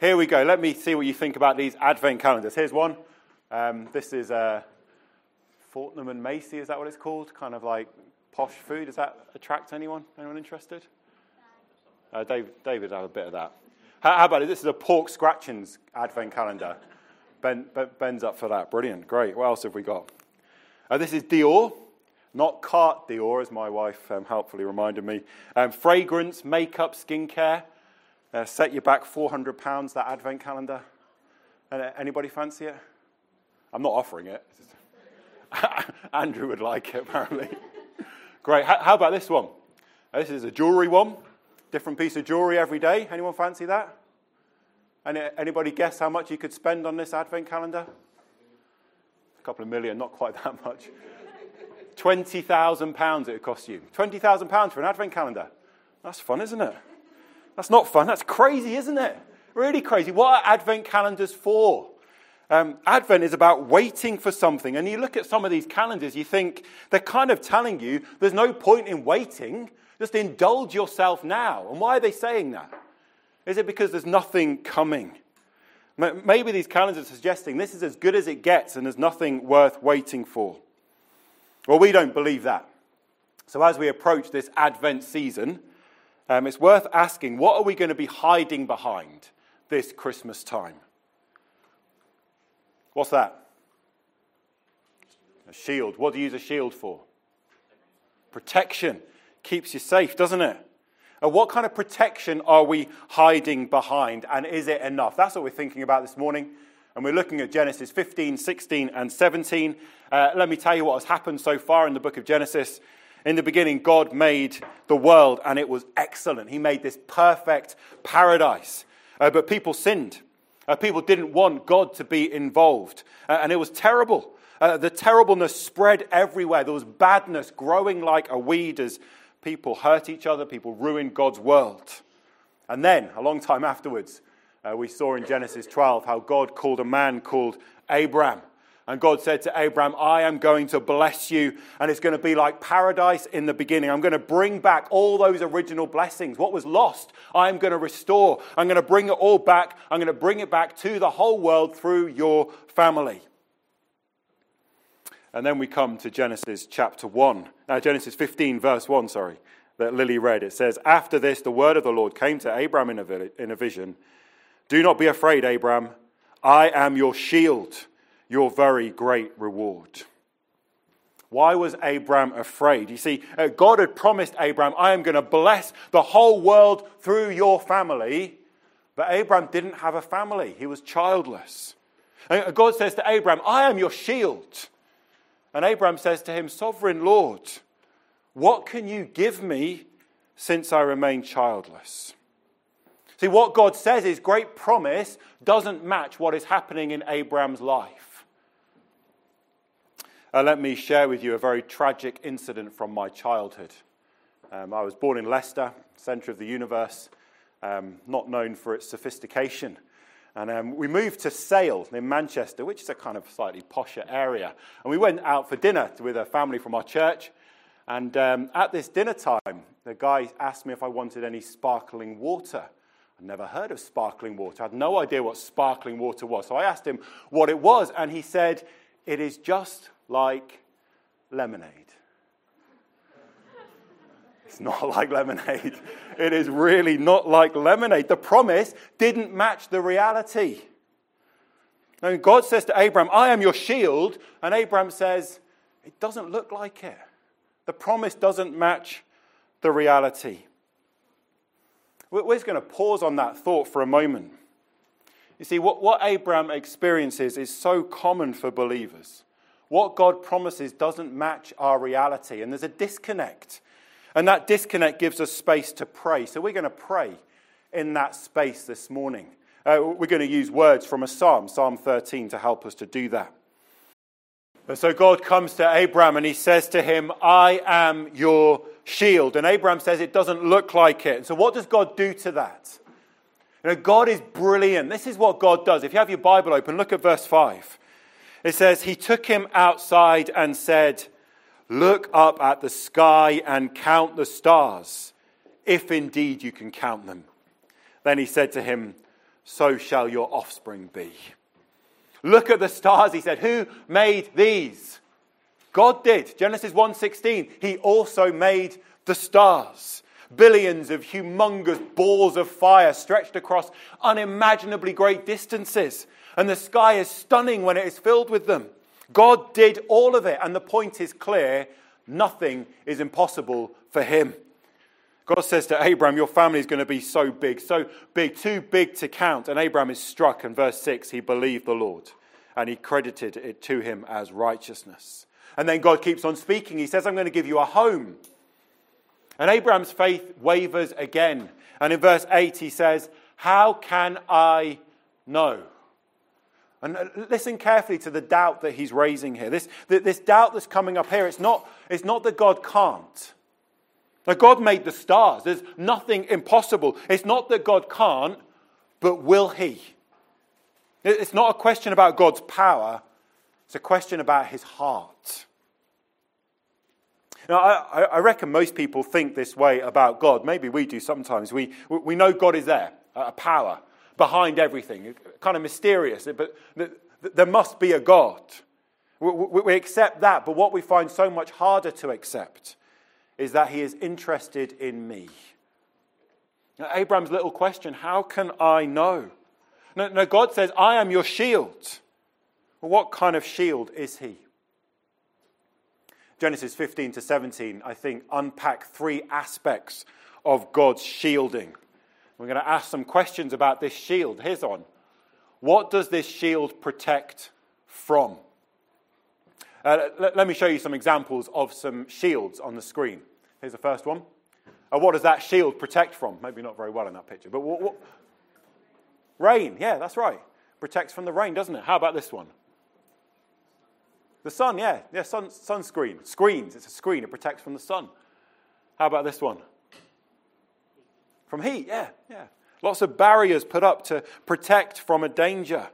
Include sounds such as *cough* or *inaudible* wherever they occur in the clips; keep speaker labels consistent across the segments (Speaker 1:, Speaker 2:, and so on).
Speaker 1: here we go. Let me see what you think about these advent calendars. Here's one. Um, this is uh, Fortnum and Mason. Is that what it's called? Kind of like posh food. Does that attract anyone? Anyone interested? Uh, David, David had a bit of that. How, how, about it? This is a pork scratchings advent calendar. Ben, Ben's up for that. Brilliant. Great. What else have we got? Uh, this is Dior, not cart Dior, as my wife um, helpfully reminded me. Um, fragrance, makeup, skincare. Uh, set you back £400, that advent calendar. Uh, anybody fancy it? I'm not offering it. *laughs* Andrew would like it, apparently. *laughs* Great. How, how about this one? Uh, this is a jewelry one. Different piece of jewelry every day. Anyone fancy that? Any, anybody guess how much you could spend on this advent calendar? A couple of million, not quite *laughs* that much. £20,000 it would cost you. £20,000 for an advent calendar. That's fun, isn't it? That's not fun. That's crazy, isn't it? Really crazy. What are advent calendars for? Um, advent is about waiting for something. And you look at some of these calendars, you think they're kind of telling you there's no point in waiting. Just indulge yourself now. And why are they saying that? Is it because there's nothing coming? Maybe these calendars are suggesting this is as good as it gets and there's nothing worth waiting for. Well, we don't believe that. So, as we approach this Advent season, um, it's worth asking what are we going to be hiding behind this Christmas time? What's that? A shield. What do you use a shield for? Protection. Keeps you safe, doesn't it? And what kind of protection are we hiding behind? And is it enough? That's what we're thinking about this morning. And we're looking at Genesis 15, 16, and 17. Uh, let me tell you what has happened so far in the book of Genesis. In the beginning, God made the world, and it was excellent. He made this perfect paradise. Uh, but people sinned. Uh, people didn't want God to be involved. Uh, and it was terrible. Uh, the terribleness spread everywhere. There was badness growing like a weed as people hurt each other, people ruined God's world. And then, a long time afterwards, uh, we saw in Genesis 12 how God called a man called Abram. And God said to Abram, I am going to bless you, and it's going to be like paradise in the beginning. I'm going to bring back all those original blessings. What was lost, I'm going to restore. I'm going to bring it all back. I'm going to bring it back to the whole world through your family. And then we come to Genesis chapter 1, uh, Genesis 15, verse 1, sorry, that Lily read. It says, After this, the word of the Lord came to Abram in a, in a vision Do not be afraid, Abram. I am your shield, your very great reward. Why was Abram afraid? You see, uh, God had promised Abram, I am going to bless the whole world through your family. But Abram didn't have a family, he was childless. And God says to Abram, I am your shield. And Abraham says to him, Sovereign Lord, what can you give me since I remain childless? See, what God says is great promise doesn't match what is happening in Abraham's life. Uh, let me share with you a very tragic incident from my childhood. Um, I was born in Leicester, centre of the universe, um, not known for its sophistication. And um, we moved to Sale in Manchester, which is a kind of slightly posher area. And we went out for dinner with a family from our church. And um, at this dinner time, the guy asked me if I wanted any sparkling water. I'd never heard of sparkling water. I had no idea what sparkling water was. So I asked him what it was, and he said, It is just like lemonade. It's not *laughs* like lemonade. It is really not like lemonade. The promise didn't match the reality. Now, God says to Abraham, I am your shield. And Abraham says, It doesn't look like it. The promise doesn't match the reality. We're just going to pause on that thought for a moment. You see, what, what Abraham experiences is so common for believers. What God promises doesn't match our reality, and there's a disconnect. And that disconnect gives us space to pray. So we're going to pray in that space this morning. Uh, we're going to use words from a psalm, Psalm 13, to help us to do that. And so God comes to Abraham and he says to him, I am your shield. And Abraham says it doesn't look like it. And so what does God do to that? You know, God is brilliant. This is what God does. If you have your Bible open, look at verse 5. It says, He took him outside and said, Look up at the sky and count the stars, if indeed you can count them. Then he said to him, so shall your offspring be. Look at the stars, he said. Who made these? God did. Genesis 1:16. He also made the stars. Billions of humongous balls of fire stretched across unimaginably great distances. And the sky is stunning when it is filled with them. God did all of it. And the point is clear nothing is impossible for him. God says to Abraham, Your family is going to be so big, so big, too big to count. And Abraham is struck. In verse 6, he believed the Lord and he credited it to him as righteousness. And then God keeps on speaking. He says, I'm going to give you a home. And Abraham's faith wavers again. And in verse 8, he says, How can I know? And uh, listen carefully to the doubt that he's raising here. This, this doubt that's coming up here, it's not, it's not that God can't. Now, God made the stars. There's nothing impossible. It's not that God can't, but will He? It's not a question about God's power, it's a question about His heart. Now, I, I, reckon most people think this way about God. Maybe we do sometimes. We, we know God is there, a power behind everything, kind of mysterious, but there must be a God. We accept that, but what we find so much harder to accept is that he is interested in me. Now, Abraham's little question how can I know? No, no, God says, I am your shield. Well, what kind of shield is he? Genesis 15 to 17, I think, unpack three aspects of God's shielding. We're going to ask some questions about this shield. Here's on. What does this shield protect from? Uh, let, let, me show you some examples of some shields on the screen. Here's the first one. Uh, what does that shield protect from? Maybe not very well in that picture, but what, what? Rain, yeah, that's right. Protects from the rain, doesn't it? How about this one? The sun, yeah, yeah, sun, sunscreen. Screens, it's a screen, it protects from the sun. How about this one? From heat, yeah, yeah. Lots of barriers put up to protect from a danger.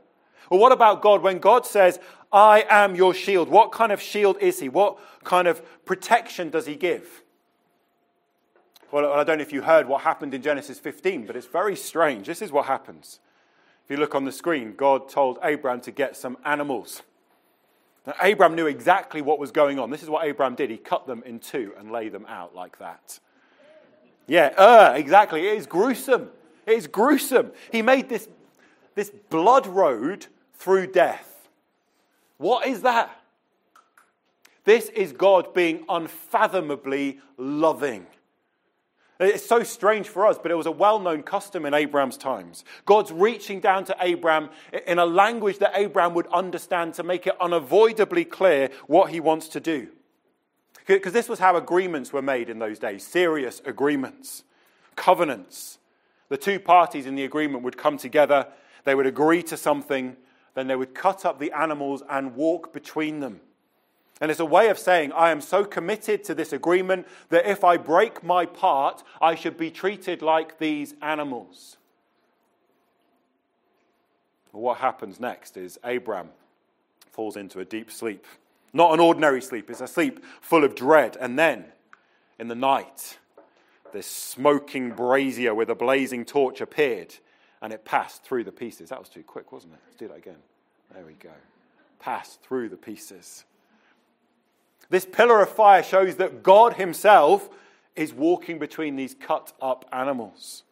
Speaker 1: Well, what about God? When God says, I am your shield, what kind of shield is He? What kind of protection does He give? Well, I don't know if you heard what happened in Genesis 15, but it's very strange. This is what happens. If you look on the screen, God told Abraham to get some animals. Now, Abraham knew exactly what was going on. This is what Abraham did. He cut them in two and lay them out like that. Yeah, uh, exactly. It is gruesome. It is gruesome. He made this, this blood road through death. What is that? This is God being unfathomably loving. It's so strange for us, but it was a well known custom in Abraham's times. God's reaching down to Abraham in a language that Abraham would understand to make it unavoidably clear what he wants to do. Because this was how agreements were made in those days serious agreements, covenants. The two parties in the agreement would come together, they would agree to something, then they would cut up the animals and walk between them. And it's a way of saying, I am so committed to this agreement that if I break my part, I should be treated like these animals. what happens next is Abram falls into a deep sleep. Not an ordinary sleep, it's a sleep full of dread. And then, in the night, this smoking brazier with a blazing torch appeared and it passed through the pieces. That was too quick, wasn't it? Let's do that again. There we go. Passed through the pieces. This pillar of fire shows that God Himself is walking between these cut up animals.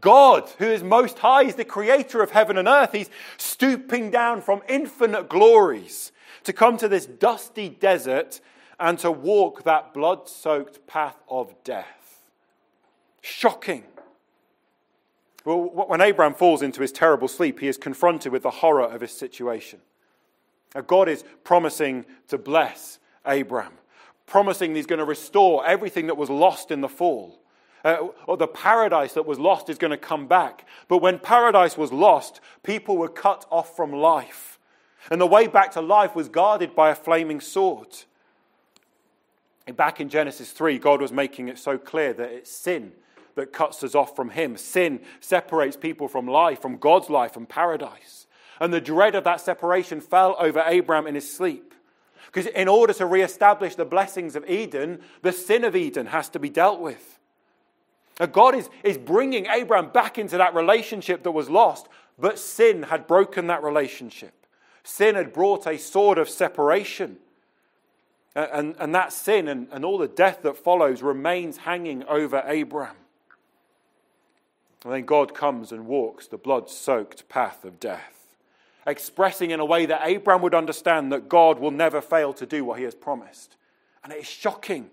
Speaker 1: God, who is most high, is the creator of heaven and earth. He's stooping down from infinite glories to come to this dusty desert and to walk that blood soaked path of death. Shocking. Well, when Abraham falls into his terrible sleep, he is confronted with the horror of his situation. God is promising to bless Abram, promising he's going to restore everything that was lost in the fall. Uh, or the paradise that was lost is going to come back. But when paradise was lost, people were cut off from life. And the way back to life was guarded by a flaming sword. back in Genesis 3, God was making it so clear that it's sin that cuts us off from Him. Sin separates people from life, from God's life, from paradise. And the dread of that separation fell over Abraham in his sleep. Because in order to reestablish the blessings of Eden, the sin of Eden has to be dealt with. God is, is bringing Abraham back into that relationship that was lost, but sin had broken that relationship. Sin had brought a sword of separation. And, and that sin and, and all the death that follows remains hanging over Abraham. And then God comes and walks the blood soaked path of death, expressing in a way that Abraham would understand that God will never fail to do what he has promised. And it is shocking.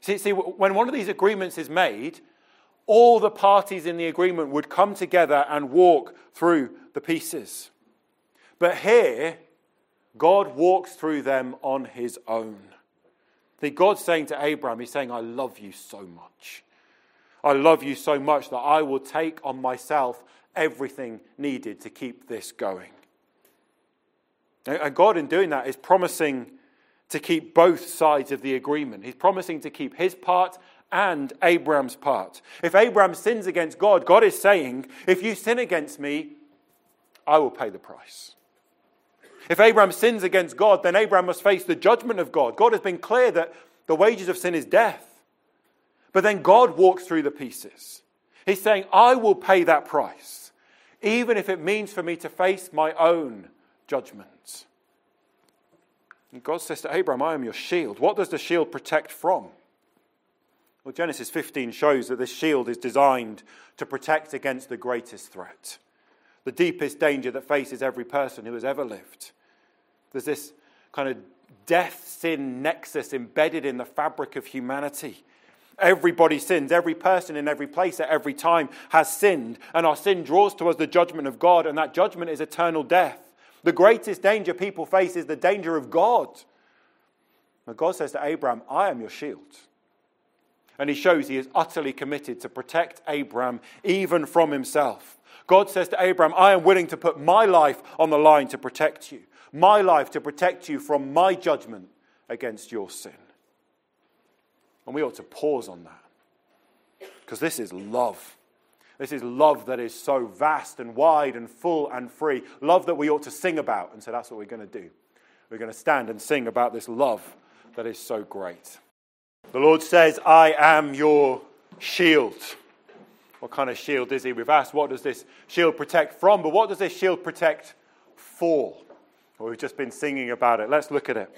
Speaker 1: See, see, when one of these agreements is made, all the parties in the agreement would come together and walk through the pieces. But here, God walks through them on his own. See, God's saying to Abraham, He's saying, I love you so much. I love you so much that I will take on myself everything needed to keep this going. And God, in doing that, is promising to keep both sides of the agreement. He's promising to keep his part and Abraham's part. If Abraham sins against God, God is saying, If you sin against me, I will pay the price. If Abraham sins against God, then Abraham must face the judgment of God. God has been clear that the wages of sin is death. But then God walks through the pieces. He's saying, I will pay that price, even if it means for me to face my own judgment. And God says to Abraham, I am your shield. What does the shield protect from? Well, Genesis 15 shows that this shield is designed to protect against the greatest threat, the deepest danger that faces every person who has ever lived. There's this kind of death sin nexus embedded in the fabric of humanity. Everybody sins. Every person in every place at every time has sinned. And our sin draws to us the judgment of God, and that judgment is eternal death. The greatest danger people face is the danger of God. And God says to Abraham, I am your shield. And he shows he is utterly committed to protect Abraham even from himself. God says to Abraham, I am willing to put my life on the line to protect you, my life to protect you from my judgment against your sin. And we ought to pause on that because this is love. This is love that is so vast and wide and full and free. Love that we ought to sing about. And so that's what we're going to do. We're going to stand and sing about this love that is so great. The Lord says, I am your shield. What kind of shield is he? We've asked, what does this shield protect from? But what does this shield protect for? Well, we've just been singing about it. Let's look at it.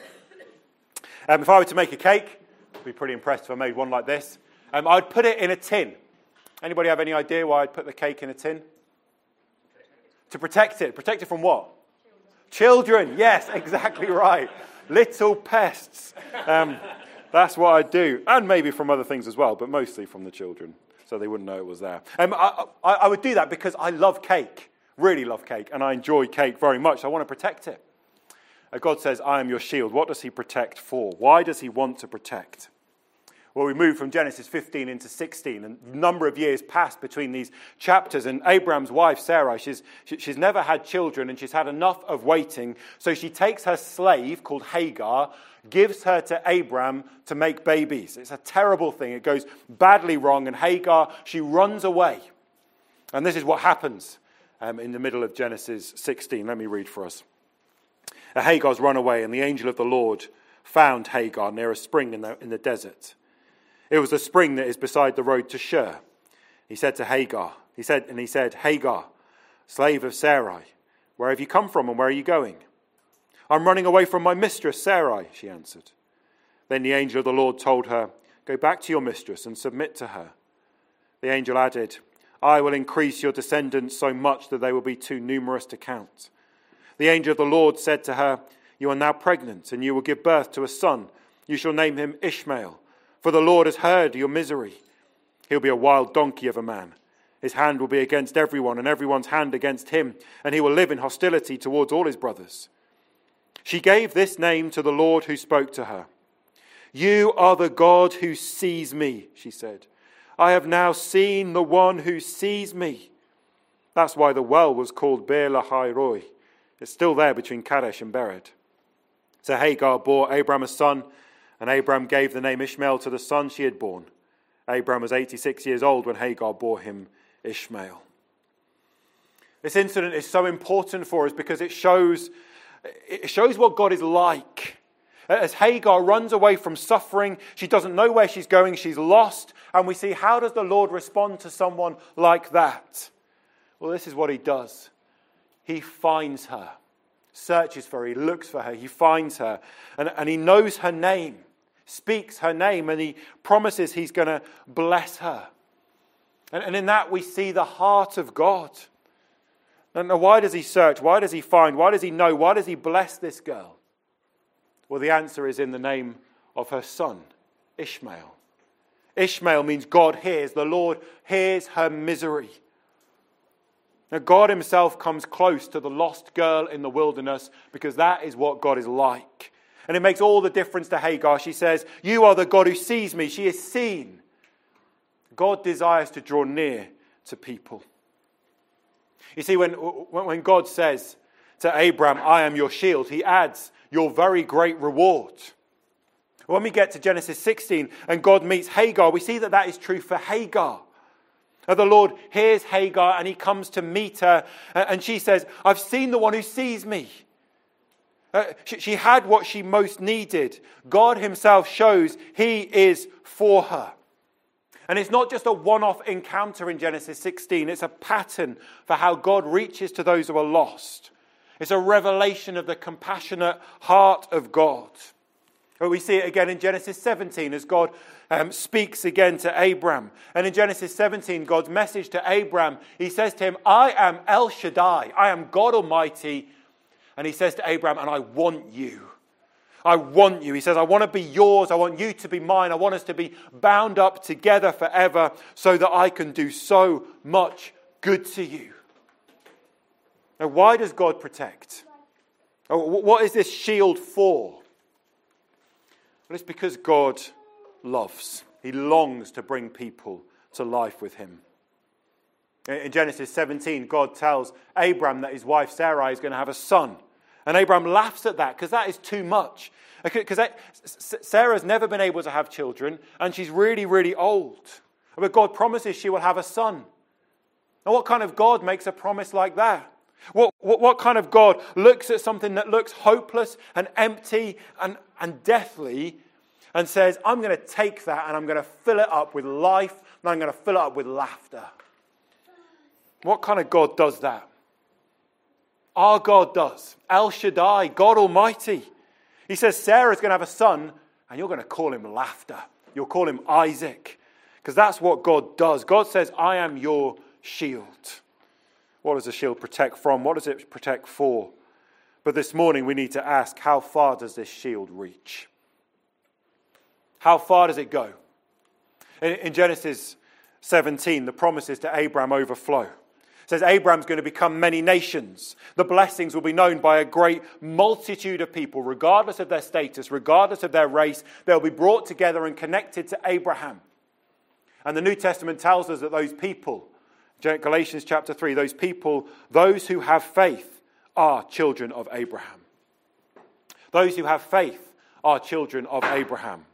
Speaker 1: Um, if I were to make a cake, I'd be pretty impressed if I made one like this. Um, I'd put it in a tin. Anybody have any idea why I'd put the cake in a tin? To protect it. Protect it from what? Children. Children. Yes, *laughs* exactly right. Little pests. Um, that's what I'd do. And maybe from other things as well, but mostly from the children. So they wouldn't know it was there. Um, I, I, I would do that because I love cake. Really love cake. And I enjoy cake very much. I want to protect it. Uh, God says, I am your shield. What does he protect for? Why does he want to protect? Well, we move from Genesis 15 into 16, and a number of years passed between these chapters. And Abraham's wife, Sarai, she's, she's never had children and she's had enough of waiting. So she takes her slave called Hagar, gives her to Abraham to make babies. It's a terrible thing. It goes badly wrong, and Hagar, she runs away. And this is what happens um, in the middle of Genesis 16. Let me read for us. Hagar's run away, and the angel of the Lord found Hagar near a spring in the, in the desert. It was the spring that is beside the road to Shur. He said to Hagar, he said, and he said, Hagar, slave of Sarai, where have you come from and where are you going? I'm running away from my mistress, Sarai, she answered. Then the angel of the Lord told her, Go back to your mistress and submit to her. The angel added, I will increase your descendants so much that they will be too numerous to count. The angel of the Lord said to her, You are now pregnant, and you will give birth to a son. You shall name him Ishmael for the Lord has heard your misery. He'll be a wild donkey of a man. His hand will be against everyone, and everyone's hand against him, and he will live in hostility towards all his brothers. She gave this name to the Lord who spoke to her. You are the God who sees me, she said. I have now seen the one who sees me. That's why the well was called Beer Lahai Roi. It's still there between Kadesh and Bered. So Hagar bore Abraham a son and Abram gave the name Ishmael to the son she had born. Abram was 86 years old when Hagar bore him Ishmael. This incident is so important for us because it shows, it shows what God is like. As Hagar runs away from suffering, she doesn't know where she's going, she's lost. And we see how does the Lord respond to someone like that? Well, this is what he does. He finds her, searches for her, he looks for her, he finds her, and, and he knows her name, speaks her name, and he promises he's going to bless her. And, and in that we see the heart of God. Now, why does he search? Why does he find? Why does he know? Why does he bless this girl? Well, the answer is in the name of her son, Ishmael. Ishmael means God hears. The Lord hears her misery. Now, God Himself comes close to the lost girl in the wilderness because that is what God is like. And it makes all the difference to Hagar. She says, You are the God who sees me. She is seen. God desires to draw near to people. You see, when, when God says to Abram, I am your shield, he adds, Your very great reward. When we get to Genesis 16 and God meets Hagar, we see that that is true for Hagar. The Lord hears Hagar and he comes to meet her, and she says, I've seen the one who sees me. Uh, she, she had what she most needed. God Himself shows He is for her. And it's not just a one off encounter in Genesis 16, it's a pattern for how God reaches to those who are lost. It's a revelation of the compassionate heart of God. But we see it again in Genesis 17 as God um, speaks again to Abram. And in Genesis 17, God's message to Abram, he says to him, I am El Shaddai, I am God Almighty. And he says to Abram, and I want you. I want you. He says, I want to be yours. I want you to be mine. I want us to be bound up together forever so that I can do so much good to you. Now, why does God protect? Oh, what is this shield for? Well, it's because God loves. He longs to bring people to life with him. In Genesis 17, God tells Abram that his wife Sarai is going to have a son. And Abraham laughs at that because that is too much. Because Sarah's never been able to have children and she's really, really old. But God promises she will have a son. And what kind of God makes a promise like that? What, what, what, kind of God looks at something that looks hopeless and empty and, and deathly and says, I'm going to take that and I'm going to fill it up with life and I'm going to fill it up with laughter? What kind of God does that? Our God does. El Shaddai, God Almighty. He says Sarah's going to have a son and you're going to call him laughter. You'll call him Isaac because that's what God does. God says, I am your shield. What does a shield protect from? What does it protect for? But this morning we need to ask how far does this shield reach? How far does it go? In, in Genesis 17, the promises to Abraham overflow. Says Abraham's going to become many nations. The blessings will be known by a great multitude of people, regardless of their status, regardless of their race. They'll be brought together and connected to Abraham. And the New Testament tells us that those people, Galatians chapter 3, those people, those who have faith, are children of Abraham. Those who have faith are children of Abraham.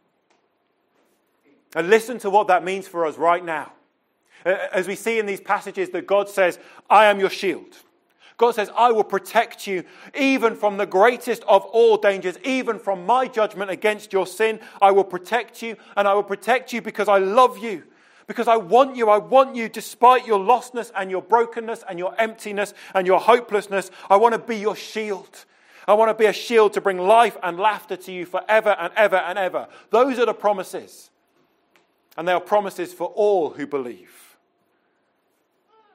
Speaker 1: And listen to what that means for us right now. Uh, as we see in these passages that God says, I am your shield. God says, I will protect you even from the greatest of all dangers, even from my judgment against your sin. I will protect you, and I will protect you because I love you, because I want you. I want you despite your lostness and your brokenness and your emptiness and your hopelessness. I want to be your shield. I want to be a shield to bring life and laughter to you forever and ever and ever. Those are the promises. And they are promises for all who believe.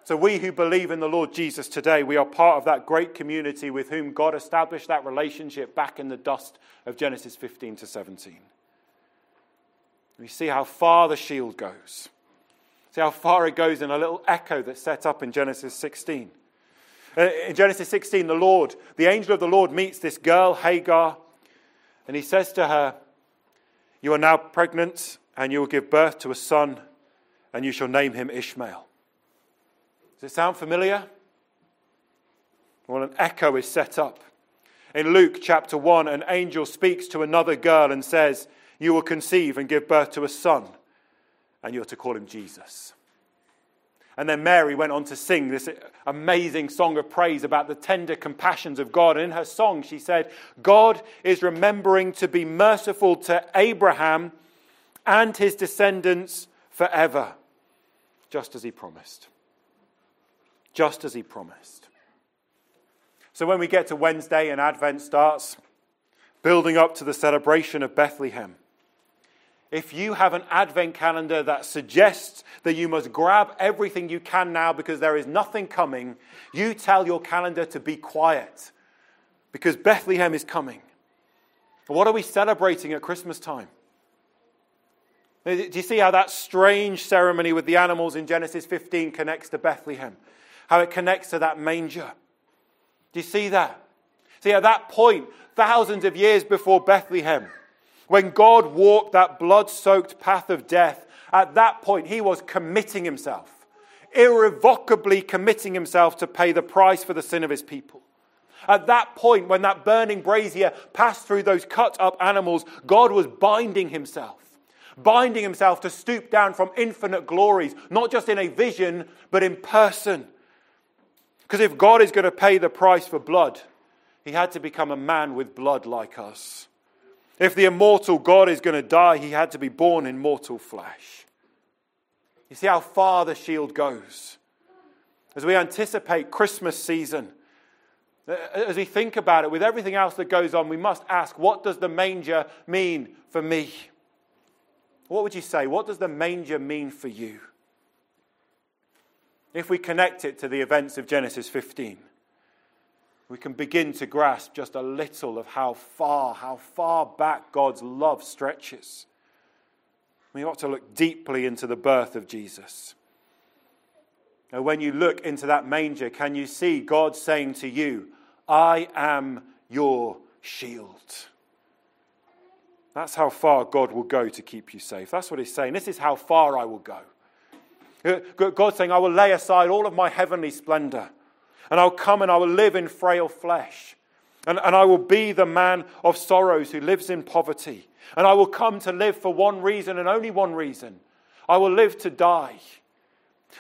Speaker 1: So, we who believe in the Lord Jesus today, we are part of that great community with whom God established that relationship back in the dust of Genesis 15 to 17. We see how far the shield goes. See how far it goes in a little echo that's set up in Genesis 16. Uh, in Genesis 16, the Lord, the angel of the Lord, meets this girl, Hagar, and he says to her, You are now pregnant and you will give birth to a son, and you shall name him Ishmael. Does it sound familiar? Well, an echo is set up. In Luke chapter 1, an angel speaks to another girl and says, You will conceive and give birth to a son, and you're to call him Jesus. And then Mary went on to sing this amazing song of praise about the tender compassions of God. And in her song, she said, God is remembering to be merciful to Abraham and his descendants forever, just as he promised. Just as he promised. So when we get to Wednesday and Advent starts, building up to the celebration of Bethlehem, if you have an Advent calendar that suggests that you must grab everything you can now because there is nothing coming, you tell your calendar to be quiet because Bethlehem is coming. What are we celebrating at Christmas time? Do you see how that strange ceremony with the animals in Genesis 15 connects to Bethlehem? How it connects to that manger? Do you see that? See, at that point, thousands of years before Bethlehem, when God walked that blood soaked path of death, at that point, he was committing himself, irrevocably committing himself to pay the price for the sin of his people. At that point, when that burning brazier passed through those cut up animals, God was binding himself, binding himself to stoop down from infinite glories, not just in a vision, but in person. Because if God is going to pay the price for blood, he had to become a man with blood like us. If the immortal God is going to die, he had to be born in mortal flesh. You see how far the shield goes. As we anticipate Christmas season, as we think about it, with everything else that goes on, we must ask what does the manger mean for me? What would you say? What does the manger mean for you? If we connect it to the events of Genesis 15, we can begin to grasp just a little of how far, how far back God's love stretches. We ought to look deeply into the birth of Jesus. Now, when you look into that manger, can you see God saying to you, I am your shield. That's how far God will go to keep you safe. That's what he's saying. This is how far I will go. Uh, God's saying, I will lay aside all of my heavenly splendor, and I'll come and I will live in frail flesh. And, and I will be the man of sorrows who lives in poverty. And I will come to live for one reason and only one reason I will live to die.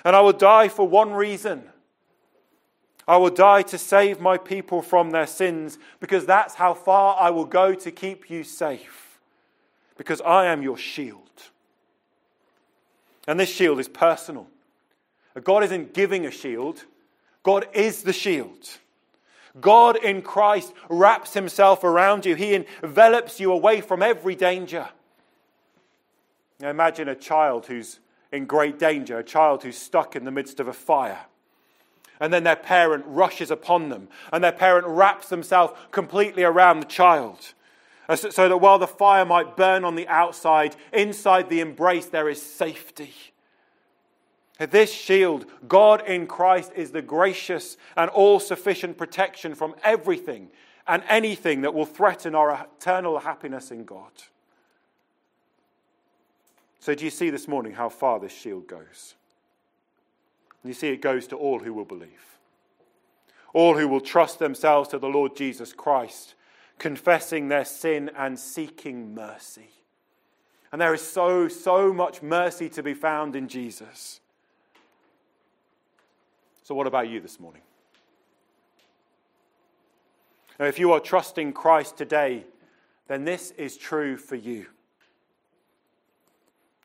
Speaker 1: And I will die for one reason I will die to save my people from their sins because that's how far I will go to keep you safe. Because I am your shield. And this shield is personal. God isn't giving a shield, God is the shield. God in Christ wraps himself around you, he envelops you away from every danger. Now imagine a child who's in great danger, a child who's stuck in the midst of a fire and then their parent rushes upon them, and their parent wraps themselves completely around the child. Uh, so that while the fire might burn on the outside, inside the embrace there is safety. This shield, God in Christ, is the gracious and all sufficient protection from everything and anything that will threaten our eternal happiness in God. So, do you see this morning how far this shield goes? You see, it goes to all who will believe. All who will trust themselves to the Lord Jesus Christ, confessing their sin and seeking mercy. And there is so, so much mercy to be found in Jesus. So, what about you this morning? Now, if you are trusting Christ today, then this is true for you.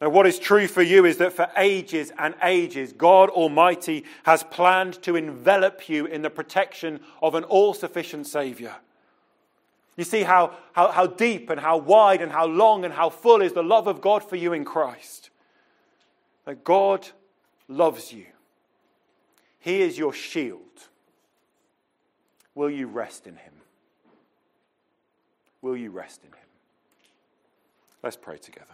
Speaker 1: Now, what is true for you is that for ages and ages, God Almighty has planned to envelop you in the protection of an all sufficient Savior. You see how, how, how deep and how wide and how long and how full is the love of God for you in Christ. That God loves you, He is your shield. Will you rest in Him? Will you rest in Him? Let's pray together.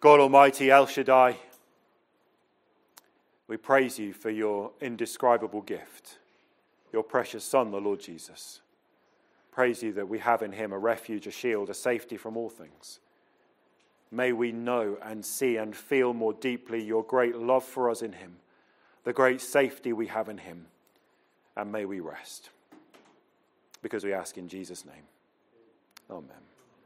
Speaker 1: God Almighty, El Shaddai, we praise you for your indescribable gift, your precious Son, the Lord Jesus. Praise you that we have in him a refuge, a shield, a safety from all things. May we know and see and feel more deeply your great love for us in him, the great safety we have in him, and may we rest. Because we ask in Jesus' name. Amen.